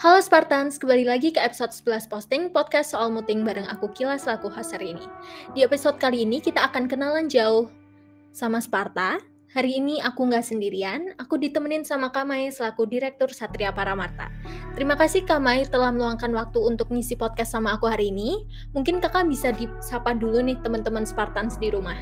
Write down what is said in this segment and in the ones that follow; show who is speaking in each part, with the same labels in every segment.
Speaker 1: Halo Spartans, kembali lagi ke episode 11 posting podcast soal muting bareng aku Kila selaku host hari ini. Di episode kali ini kita akan kenalan jauh sama Sparta. Hari ini aku nggak sendirian, aku ditemenin sama Kamai selaku Direktur Satria Paramarta. Terima kasih Kamai telah meluangkan waktu untuk ngisi podcast sama aku hari ini. Mungkin kakak bisa disapa dulu nih teman-teman Spartans di rumah.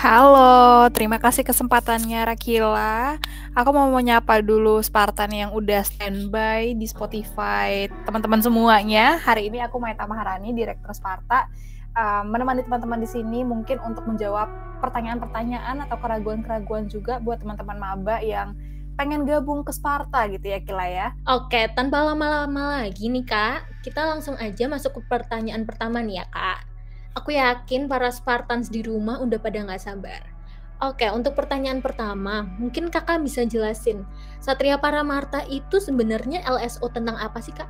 Speaker 2: Halo, terima kasih kesempatannya Rakila. Aku mau menyapa dulu Spartan yang udah standby di Spotify. Teman-teman semuanya, hari ini aku Maita Maharani, Direktur Sparta, uh, menemani teman-teman di sini mungkin untuk menjawab pertanyaan-pertanyaan atau keraguan-keraguan juga buat teman-teman maba yang pengen gabung ke Sparta gitu ya Kila ya.
Speaker 1: Oke, tanpa lama-lama lagi nih Kak, kita langsung aja masuk ke pertanyaan pertama nih ya Kak. Aku yakin para Spartans di rumah udah pada nggak sabar. Oke, untuk pertanyaan pertama, mungkin kakak bisa jelasin, Satria Paramarta itu sebenarnya LSO tentang apa sih kak?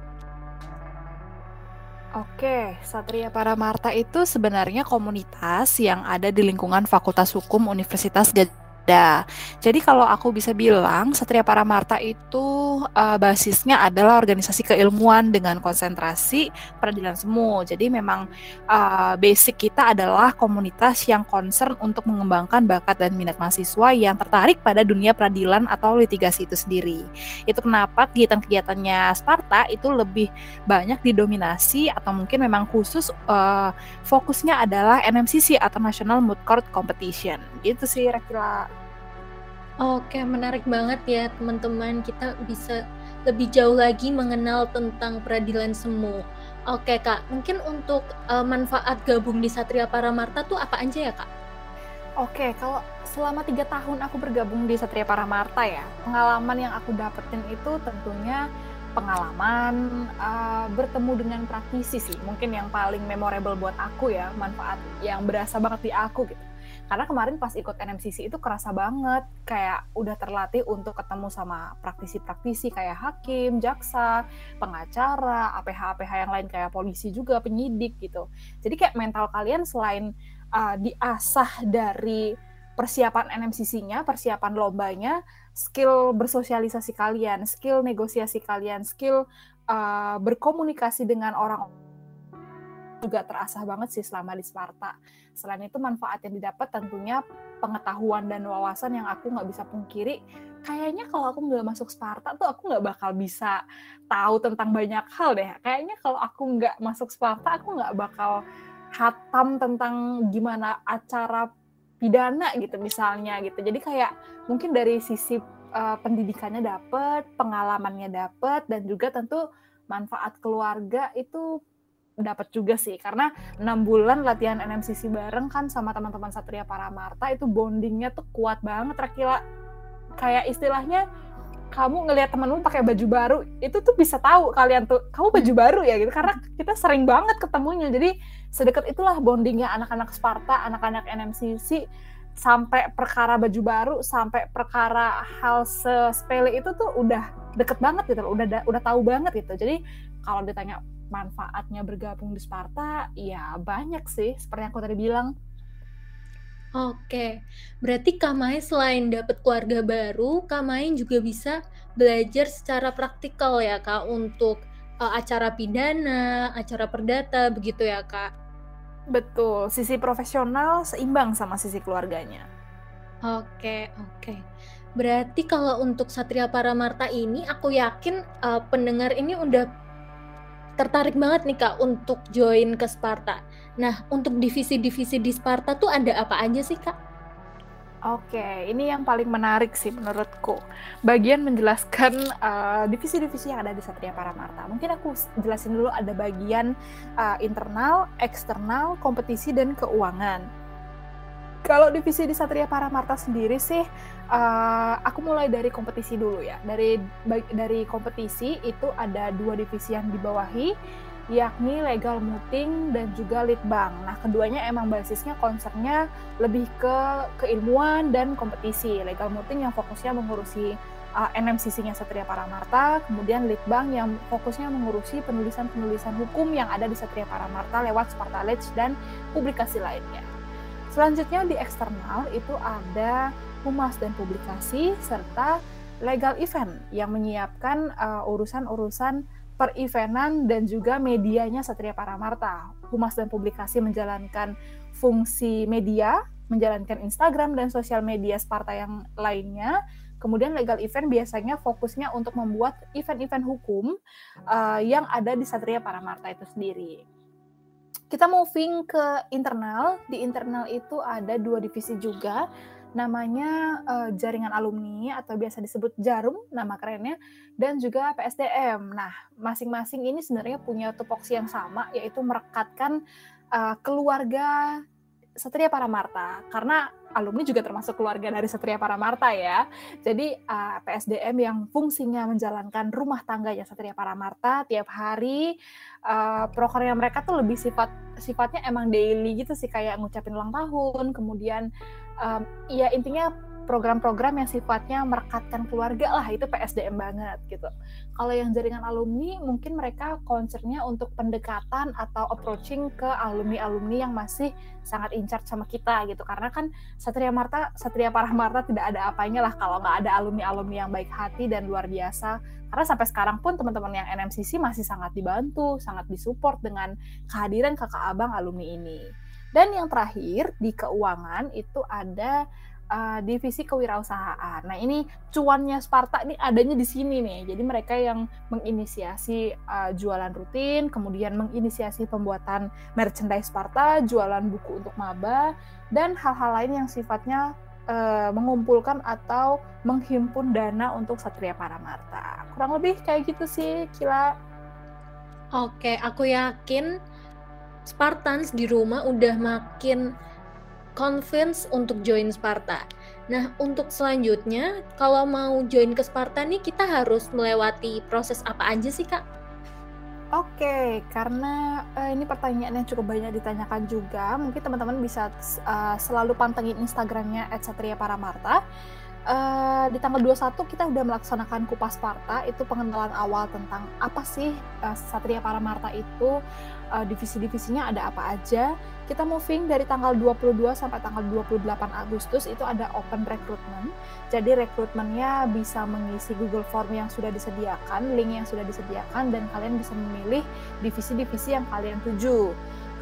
Speaker 2: Oke, Satria Paramarta itu sebenarnya komunitas yang ada di lingkungan Fakultas Hukum Universitas Gajah ada. Jadi kalau aku bisa bilang Satria Paramarta itu uh, basisnya adalah organisasi keilmuan dengan konsentrasi peradilan semu. Jadi memang uh, basic kita adalah komunitas yang concern untuk mengembangkan bakat dan minat mahasiswa yang tertarik pada dunia peradilan atau litigasi itu sendiri. Itu kenapa kegiatan-kegiatannya Sparta itu lebih banyak didominasi atau mungkin memang khusus uh, fokusnya adalah NMCC atau National Moot Court Competition. Gitu sih Rakila.
Speaker 1: Oke, menarik banget ya teman-teman. Kita bisa lebih jauh lagi mengenal tentang peradilan semu. Oke kak, mungkin untuk uh, manfaat gabung di Satria Paramarta tuh apa aja ya kak?
Speaker 2: Oke, kalau selama tiga tahun aku bergabung di Satria Paramarta ya, pengalaman yang aku dapetin itu tentunya pengalaman uh, bertemu dengan praktisi sih, mungkin yang paling memorable buat aku ya, manfaat yang berasa banget di aku gitu karena kemarin pas ikut NMCC itu kerasa banget kayak udah terlatih untuk ketemu sama praktisi-praktisi kayak hakim, jaksa, pengacara, APH-APH yang lain kayak polisi juga, penyidik gitu. Jadi kayak mental kalian selain uh, diasah dari persiapan NMCC-nya, persiapan lombanya, skill bersosialisasi kalian, skill negosiasi kalian, skill uh, berkomunikasi dengan orang juga terasah banget sih selama di Sparta. Selain itu manfaat yang didapat tentunya pengetahuan dan wawasan yang aku nggak bisa pungkiri. Kayaknya kalau aku nggak masuk Sparta tuh aku nggak bakal bisa tahu tentang banyak hal deh. Kayaknya kalau aku nggak masuk Sparta aku nggak bakal hatam tentang gimana acara pidana gitu misalnya gitu. Jadi kayak mungkin dari sisi uh, pendidikannya dapet, pengalamannya dapet, dan juga tentu manfaat keluarga itu dapat juga sih. Karena enam bulan latihan NMCC bareng kan sama teman-teman Satria Paramarta itu bondingnya tuh kuat banget Rakila. Kayak istilahnya kamu ngelihat temenmu pakai baju baru itu tuh bisa tahu kalian tuh kamu baju baru ya? Gitu. Karena kita sering banget ketemunya. Jadi sedekat itulah bondingnya anak-anak Sparta anak-anak NMCC sampai perkara baju baru sampai perkara hal sepele itu tuh udah deket banget gitu udah udah tahu banget gitu. Jadi kalau ditanya manfaatnya bergabung di Sparta ya banyak sih seperti yang aku tadi bilang
Speaker 1: Oke, berarti Kamai selain dapat keluarga baru, Kamai juga bisa belajar secara praktikal ya Kak untuk uh, acara pidana, acara perdata begitu ya Kak.
Speaker 2: Betul, sisi profesional seimbang sama sisi keluarganya.
Speaker 1: Oke, oke. Berarti kalau untuk Satria Paramarta ini aku yakin uh, pendengar ini udah tertarik banget nih Kak untuk join ke Sparta. Nah, untuk divisi-divisi di Sparta tuh ada apa aja sih Kak?
Speaker 2: Oke, ini yang paling menarik sih menurutku. Bagian menjelaskan uh, divisi-divisi yang ada di Satria Paramarta. Mungkin aku jelasin dulu ada bagian uh, internal, eksternal, kompetisi, dan keuangan. Kalau divisi di Satria Paramarta sendiri sih, uh, aku mulai dari kompetisi dulu ya. Dari dari kompetisi itu ada dua divisi yang dibawahi, yakni legal muting dan juga litbang. Nah, keduanya emang basisnya concernnya lebih ke keilmuan dan kompetisi. Legal muting yang fokusnya mengurusi uh, NMCC-nya Satria Paramarta, kemudian litbang yang fokusnya mengurusi penulisan-penulisan hukum yang ada di Satria Paramarta lewat Sparta Ledge dan publikasi lainnya. Selanjutnya di eksternal itu ada humas dan publikasi serta legal event yang menyiapkan uh, urusan-urusan per-eventan dan juga medianya Satria Paramarta. Humas dan Publikasi menjalankan fungsi media, menjalankan Instagram dan sosial media Sparta yang lainnya. Kemudian legal event biasanya fokusnya untuk membuat event-event hukum uh, yang ada di Satria Paramarta itu sendiri. Kita moving ke internal. Di internal itu ada dua divisi juga namanya uh, jaringan alumni atau biasa disebut jarum nama kerennya dan juga PSDM. Nah, masing-masing ini sebenarnya punya tupoksi yang sama yaitu merekatkan uh, keluarga Satria Paramarta karena alumni juga termasuk keluarga dari Satria Paramarta ya. Jadi uh, PSDM yang fungsinya menjalankan rumah tangganya Satria Paramarta tiap hari uh, prokernya mereka tuh lebih sifat sifatnya emang daily gitu sih kayak ngucapin ulang tahun, kemudian um, ya intinya program-program yang sifatnya merekatkan keluarga lah itu PSDM banget gitu. Kalau yang jaringan alumni mungkin mereka concernnya untuk pendekatan atau approaching ke alumni-alumni yang masih sangat incar sama kita gitu. Karena kan Satria Marta, Satria Parah Marta tidak ada apanya lah kalau nggak ada alumni-alumni yang baik hati dan luar biasa. Karena sampai sekarang pun teman-teman yang NMCC masih sangat dibantu, sangat disupport dengan kehadiran kakak abang alumni ini. Dan yang terakhir di keuangan itu ada uh, divisi kewirausahaan. Nah, ini cuannya Sparta ini adanya di sini nih. Jadi mereka yang menginisiasi uh, jualan rutin, kemudian menginisiasi pembuatan merchandise Sparta, jualan buku untuk maba dan hal-hal lain yang sifatnya uh, mengumpulkan atau menghimpun dana untuk Satria Paramarta. Kurang lebih kayak gitu sih, Kila.
Speaker 1: Oke, aku yakin Spartans di rumah udah makin convince untuk join Sparta. Nah, untuk selanjutnya, kalau mau join ke Sparta nih, kita harus melewati proses apa aja sih, Kak?
Speaker 2: Oke, karena uh, ini pertanyaan yang cukup banyak ditanyakan juga, mungkin teman-teman bisa uh, selalu pantengin Instagramnya @satriaparamarta. Uh, di tanggal 21 kita udah melaksanakan Kupas Sparta, itu pengenalan awal tentang apa sih uh, Satria Paramarta itu, uh, divisi-divisinya ada apa aja. Kita moving dari tanggal 22 sampai tanggal 28 Agustus itu ada open recruitment. Jadi rekrutmennya bisa mengisi Google Form yang sudah disediakan, link yang sudah disediakan dan kalian bisa memilih divisi-divisi yang kalian tuju.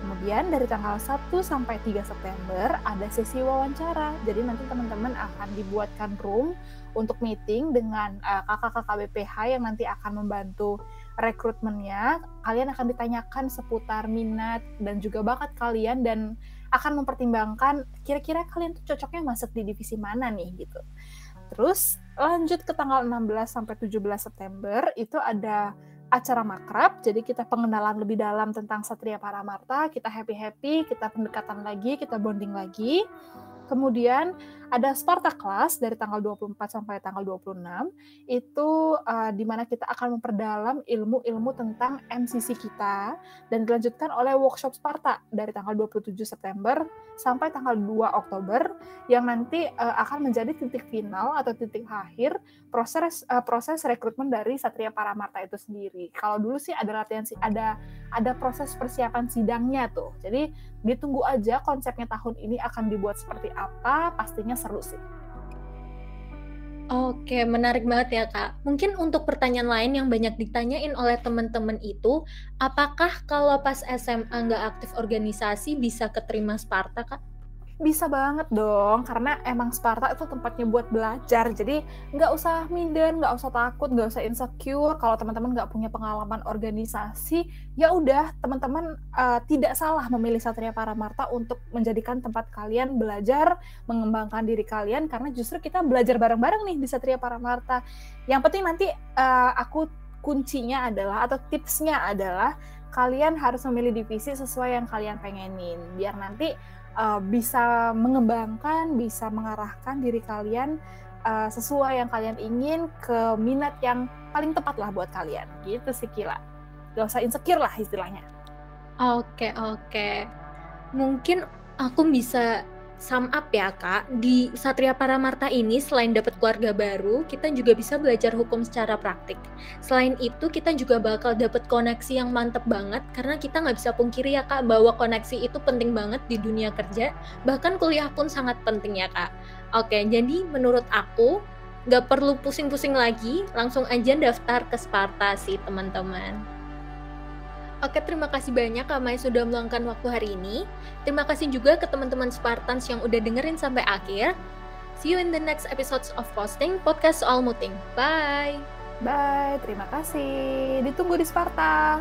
Speaker 2: Kemudian dari tanggal 1 sampai 3 September ada sesi wawancara. Jadi nanti teman-teman akan dibuatkan room untuk meeting dengan kakak-kakak BPH yang nanti akan membantu rekrutmennya, kalian akan ditanyakan seputar minat dan juga bakat kalian dan akan mempertimbangkan kira-kira kalian tuh cocoknya masuk di divisi mana nih gitu. Terus lanjut ke tanggal 16 sampai 17 September itu ada acara makrab, jadi kita pengenalan lebih dalam tentang Satria Paramarta, kita happy-happy, kita pendekatan lagi, kita bonding lagi. Kemudian ada Sparta Class dari tanggal 24 sampai tanggal 26 itu uh, di mana kita akan memperdalam ilmu-ilmu tentang MCC kita dan dilanjutkan oleh workshop Sparta dari tanggal 27 September sampai tanggal 2 Oktober yang nanti uh, akan menjadi titik final atau titik akhir proses uh, proses rekrutmen dari Satria Paramarta itu sendiri. Kalau dulu sih ada latihan ada ada proses persiapan sidangnya tuh. Jadi ditunggu aja konsepnya tahun ini akan dibuat seperti apa, pastinya seru sih.
Speaker 1: Oke, menarik banget ya Kak. Mungkin untuk pertanyaan lain yang banyak ditanyain oleh teman-teman itu, apakah kalau pas SMA nggak aktif organisasi bisa keterima Sparta Kak?
Speaker 2: Bisa banget dong, karena emang Sparta itu tempatnya buat belajar. Jadi nggak usah minder, nggak usah takut, nggak usah insecure. Kalau teman-teman nggak punya pengalaman organisasi, ya udah teman-teman uh, tidak salah memilih Satria Paramarta untuk menjadikan tempat kalian belajar, mengembangkan diri kalian. Karena justru kita belajar bareng-bareng nih di Satria Paramarta. Yang penting nanti uh, aku kuncinya adalah atau tipsnya adalah kalian harus memilih divisi sesuai yang kalian pengenin. Biar nanti uh, bisa mengembangkan, bisa mengarahkan diri kalian uh, sesuai yang kalian ingin ke minat yang paling tepat lah buat kalian. Gitu sih Kila. Gak usah insecure lah istilahnya.
Speaker 1: Oke, oke. Mungkin aku bisa sum up ya kak, di Satria Paramarta ini selain dapat keluarga baru, kita juga bisa belajar hukum secara praktik. Selain itu kita juga bakal dapat koneksi yang mantep banget karena kita nggak bisa pungkiri ya kak bahwa koneksi itu penting banget di dunia kerja, bahkan kuliah pun sangat penting ya kak. Oke, jadi menurut aku Nggak perlu pusing-pusing lagi, langsung aja daftar ke Sparta sih teman-teman. Oke, terima kasih banyak Kak Mai sudah meluangkan waktu hari ini. Terima kasih juga ke teman-teman Spartans yang udah dengerin sampai akhir. See you in the next episodes of Posting Podcast Soal Muting. Bye!
Speaker 2: Bye, terima kasih. Ditunggu di Sparta.